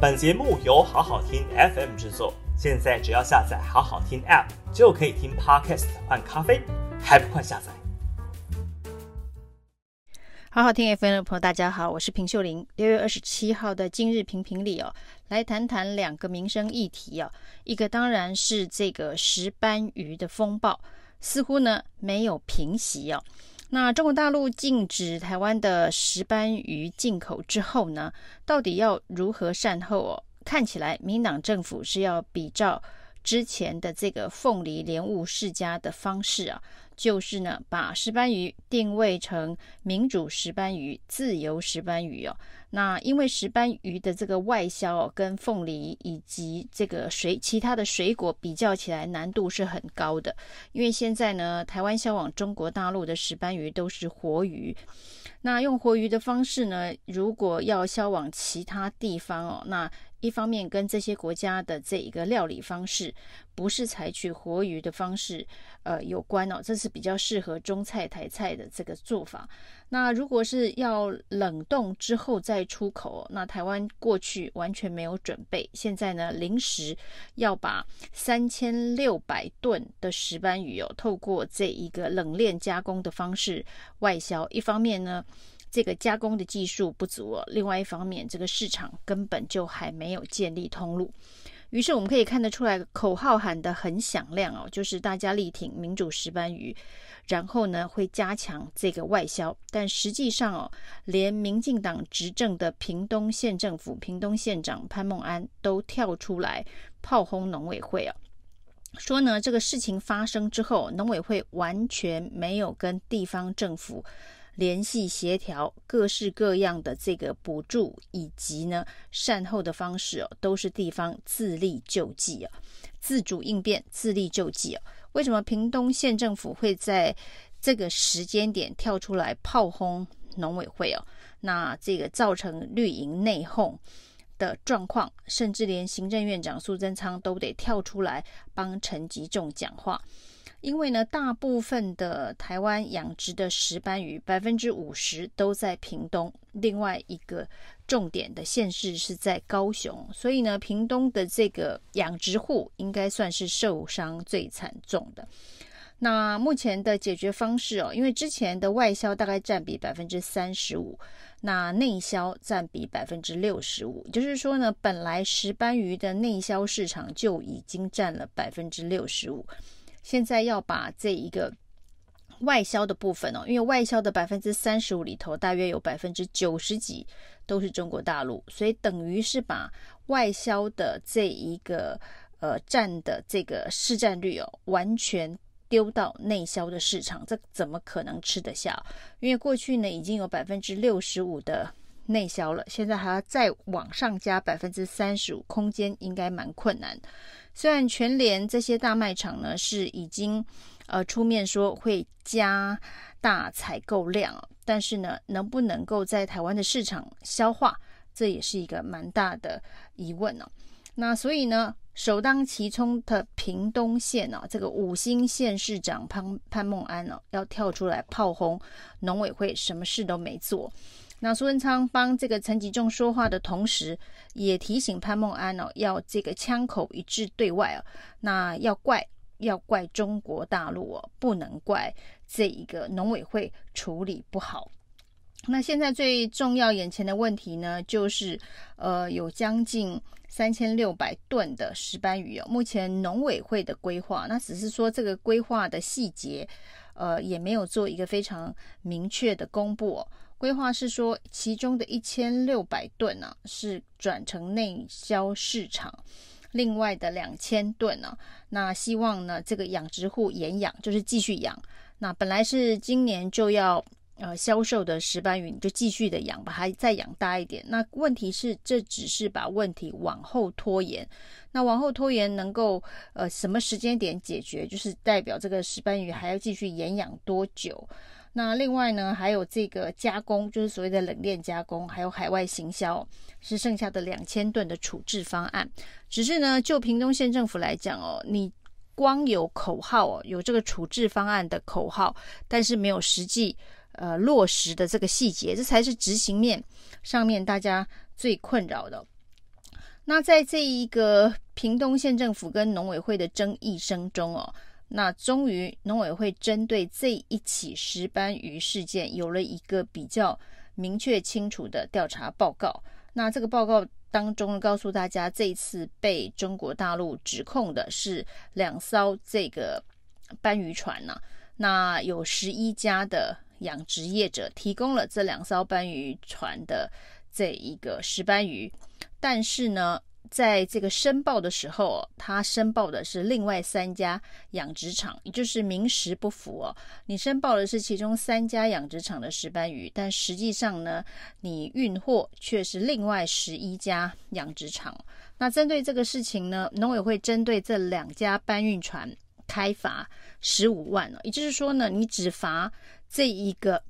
本节目由好好听 FM 制作，现在只要下载好好听 App 就可以听 Podcast 换咖啡，还不快下载？好好听 FM 的朋友，大家好，我是平秀玲。六月二十七号的今日评评理哦，来谈谈两个民生议题哦。一个当然是这个石斑鱼的风暴，似乎呢没有平息哦。那中国大陆禁止台湾的石斑鱼进口之后呢，到底要如何善后哦？看起来民党政府是要比照之前的这个凤梨莲雾世家的方式啊。就是呢，把石斑鱼定位成民主石斑鱼、自由石斑鱼哦。那因为石斑鱼的这个外销哦，跟凤梨以及这个水其他的水果比较起来，难度是很高的。因为现在呢，台湾销往中国大陆的石斑鱼都是活鱼。那用活鱼的方式呢，如果要销往其他地方哦，那一方面跟这些国家的这一个料理方式不是采取活鱼的方式，呃，有关哦，这是比较适合中菜台菜的这个做法。那如果是要冷冻之后再出口，那台湾过去完全没有准备，现在呢，临时要把三千六百吨的石斑鱼哦，透过这一个冷链加工的方式外销，一方面呢。这个加工的技术不足哦，另外一方面，这个市场根本就还没有建立通路。于是我们可以看得出来，口号喊得很响亮哦，就是大家力挺民主石斑鱼，然后呢会加强这个外销。但实际上哦，连民进党执政的屏东县政府、屏东县长潘孟安都跳出来炮轰农委会哦，说呢这个事情发生之后，农委会完全没有跟地方政府。联系协调各式各样的这个补助以及呢善后的方式哦，都是地方自力救济啊，自主应变、自力救济啊。为什么屏东县政府会在这个时间点跳出来炮轰农委会哦？那这个造成绿营内讧的状况，甚至连行政院长苏贞昌都得跳出来帮陈吉仲讲话。因为呢，大部分的台湾养殖的石斑鱼，百分之五十都在屏东，另外一个重点的县市是在高雄，所以呢，屏东的这个养殖户应该算是受伤最惨重的。那目前的解决方式哦，因为之前的外销大概占比百分之三十五，那内销占比百分之六十五，就是说呢，本来石斑鱼的内销市场就已经占了百分之六十五。现在要把这一个外销的部分哦，因为外销的百分之三十五里头，大约有百分之九十几都是中国大陆，所以等于是把外销的这一个呃占的这个市占率哦，完全丢到内销的市场，这怎么可能吃得下？因为过去呢已经有百分之六十五的内销了，现在还要再往上加百分之三十五，空间应该蛮困难。虽然全联这些大卖场呢是已经呃出面说会加大采购量，但是呢能不能够在台湾的市场消化，这也是一个蛮大的疑问哦。那所以呢，首当其冲的屏东县哦，这个五星县市长潘潘孟安哦，要跳出来炮轰农委会，什么事都没做。那苏贞昌帮这个陈吉仲说话的同时，也提醒潘孟安哦，要这个枪口一致对外哦。那要怪要怪中国大陆哦，不能怪这一个农委会处理不好。那现在最重要眼前的问题呢，就是呃，有将近三千六百吨的石斑鱼哦。目前农委会的规划，那只是说这个规划的细节，呃，也没有做一个非常明确的公布。规划是说，其中的一千六百吨呢是转成内销市场，另外的两千吨呢，那希望呢这个养殖户延养，就是继续养。那本来是今年就要呃销售的石斑鱼，你就继续的养，把它再养大一点。那问题是，这只是把问题往后拖延。那往后拖延能够呃什么时间点解决？就是代表这个石斑鱼还要继续延养多久？那另外呢，还有这个加工，就是所谓的冷链加工，还有海外行销，是剩下的两千吨的处置方案。只是呢，就屏东县政府来讲哦，你光有口号哦，有这个处置方案的口号，但是没有实际呃落实的这个细节，这才是执行面上面大家最困扰的。那在这一个屏东县政府跟农委会的争议声中哦，那终于农委会针对这一起石斑鱼事件有了一个比较明确清楚的调查报告。那这个报告当中告诉大家，这一次被中国大陆指控的是两艘这个斑鱼船呐、那有十一家的养殖业者提供了这两艘斑鱼船的这一个石斑鱼。但是呢，在这个申报的时候，他申报的是另外三家养殖场，也就是名实不符哦。你申报的是其中三家养殖场的石斑鱼，但实际上呢，你运货却是另外十一家养殖场。那针对这个事情呢，农委会针对这两家搬运船开罚十五万了，也就是说呢，你只罚这一个。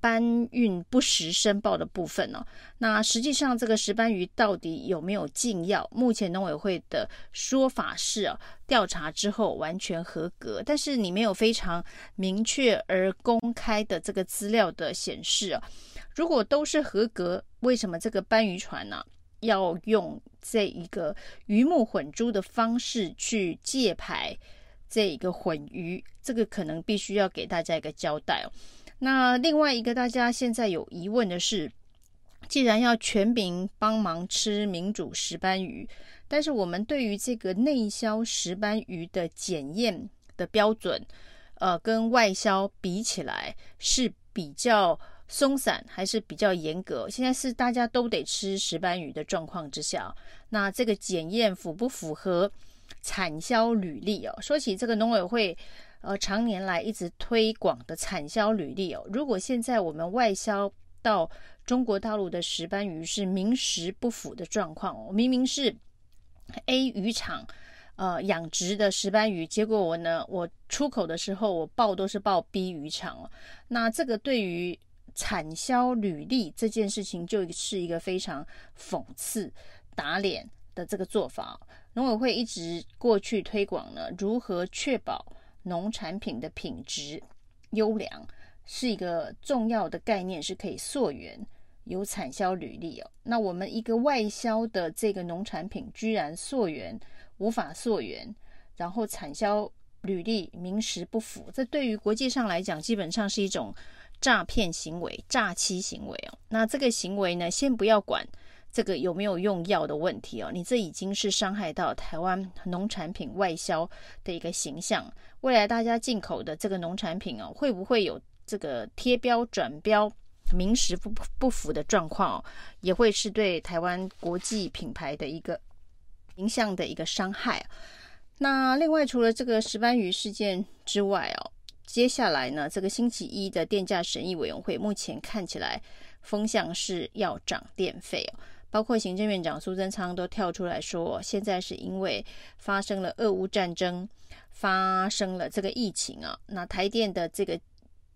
搬运不实申报的部分哦，那实际上这个石斑鱼到底有没有禁药？目前农委会的说法是啊，调查之后完全合格，但是你没有非常明确而公开的这个资料的显示啊。如果都是合格，为什么这个斑鱼船呢、要用这一个鱼目混珠的方式去借牌这一个混鱼？这个可能必须要给大家一个交代哦。那另外一个大家现在有疑问的是，既然要全民帮忙吃民主石斑鱼，但是我们对于这个内销石斑鱼的检验的标准，呃，跟外销比起来是比较松散还是比较严格？现在是大家都得吃石斑鱼的状况之下，那这个检验符不符合产销履历哦？说起这个农委会。呃，常年来一直推广的产销履历哦，如果现在我们外销到中国大陆的石斑鱼是名实不符的状况哦，明明是 A 渔场呃养殖的石斑鱼，结果我呢，我出口的时候我报都是报 B 渔场哦，那这个对于产销履历这件事情就是一个非常讽刺打脸的这个做法。农委会一直过去推广呢，如何确保农产品的品质优良是一个重要的概念，是可以溯源有产销履历哦。那我们一个外销的这个农产品居然溯源无法溯源，然后产销履历名实不符，这对于国际上来讲，基本上是一种诈骗行为、诈欺行为哦。那这个行为呢，先不要管。这个有没有用药的问题哦？你这已经是伤害到台湾农产品外销的一个形象。未来大家进口的这个农产品哦，会不会有这个贴标转标、名实不不符的状况哦？也会是对台湾国际品牌的一个形象的一个伤害。那另外，除了这个石斑鱼事件之外哦，接下来呢，这个星期一的电价审议委员会目前看起来风向是要涨电费哦。包括行政院长苏贞昌都跳出来说，现在是因为发生了俄乌战争，发生了这个疫情啊，那台电的这个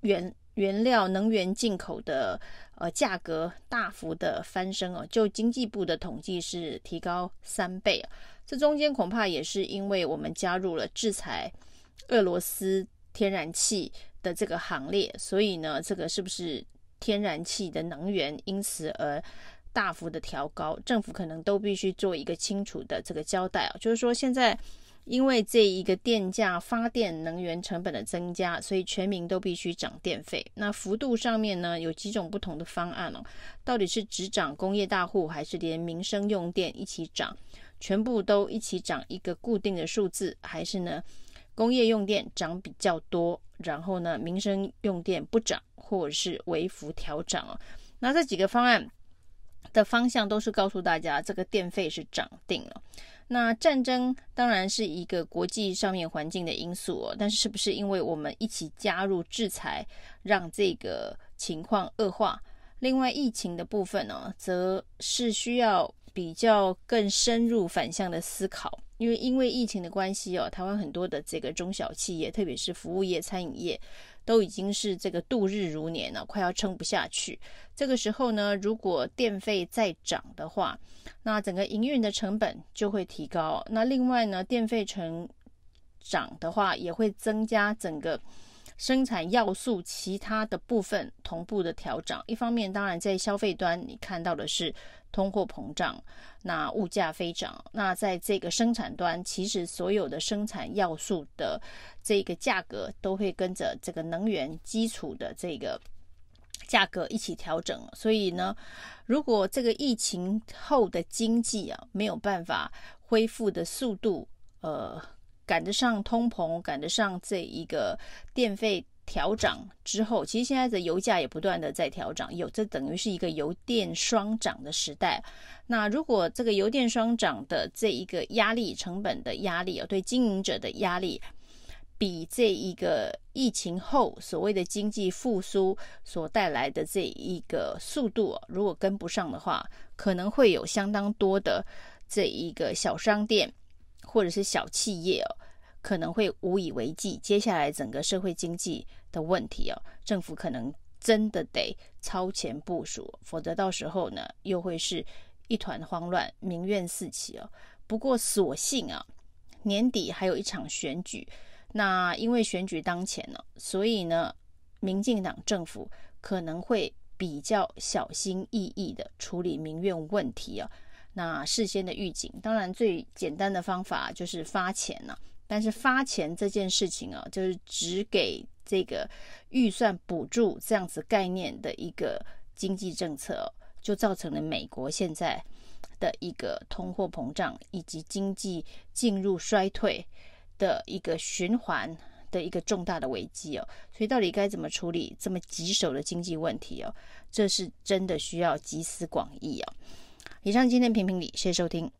原原料能源进口的呃价格大幅的翻升哦，就经济部的统计是提高三倍啊，这中间恐怕也是因为我们加入了制裁俄罗斯天然气的这个行列，所以呢，这个是不是天然气的能源因此而大幅的调高，政府可能都必须做一个清楚的这个交代啊，就是说现在因为这一个电价、发电能源成本的增加，所以全民都必须涨电费。那幅度上面呢，有几种不同的方案哦，到底是只涨工业大户，还是连民生用电一起涨，全部都一起涨一个固定的数字，还是呢工业用电涨比较多，然后呢民生用电不涨，或者是微幅调涨哦？那这几个方案。的方向都是告诉大家，这个电费是涨定了。那战争当然是一个国际上面环境的因素哦，但是是不是因为我们一起加入制裁，让这个情况恶化？另外，疫情的部分呢，则是需要比较更深入反向的思考，因为因为疫情的关系哦，台湾很多的这个中小企业，特别是服务业、餐饮业。都已经是这个度日如年了，快要撑不下去。这个时候呢，如果电费再涨的话，那整个营运的成本就会提高。那另外呢，电费成涨的话，也会增加整个生产要素其他的部分同步的调整。一方面，当然在消费端你看到的是通货膨胀，那物价飞涨；那在这个生产端，其实所有的生产要素的这个价格都会跟着这个能源基础的这个价格一起调整。所以呢，如果这个疫情后的经济啊没有办法恢复的速度，呃。赶得上通膨，赶得上这一个电费调涨之后，其实现在的油价也不断的在调涨，有这等于是一个油电双涨的时代。那如果这个油电双涨的这一个压力、成本的压力哦，对经营者的压力，比这一个疫情后所谓的经济复苏所带来的这一个速度，如果跟不上的话，可能会有相当多的这一个小商店。或者是小企业哦，可能会无以为继。接下来整个社会经济的问题哦，政府可能真的得超前部署，否则到时候呢，又会是一团慌乱，民怨四起哦。不过所幸啊，年底还有一场选举，那因为选举当前呢，所以呢，民进党政府可能会比较小心翼翼的处理民怨问题啊。那事先的预警，当然最简单的方法就是发钱了。但是发钱这件事情啊，就是只给这个预算补助这样子概念的一个经济政策，就造成了美国现在的一个通货膨胀以及经济进入衰退的一个循环的一个重大的危机哦。所以到底该怎么处理这么棘手的经济问题哦？这是真的需要集思广益啊。以上今天评评理，谢谢收听。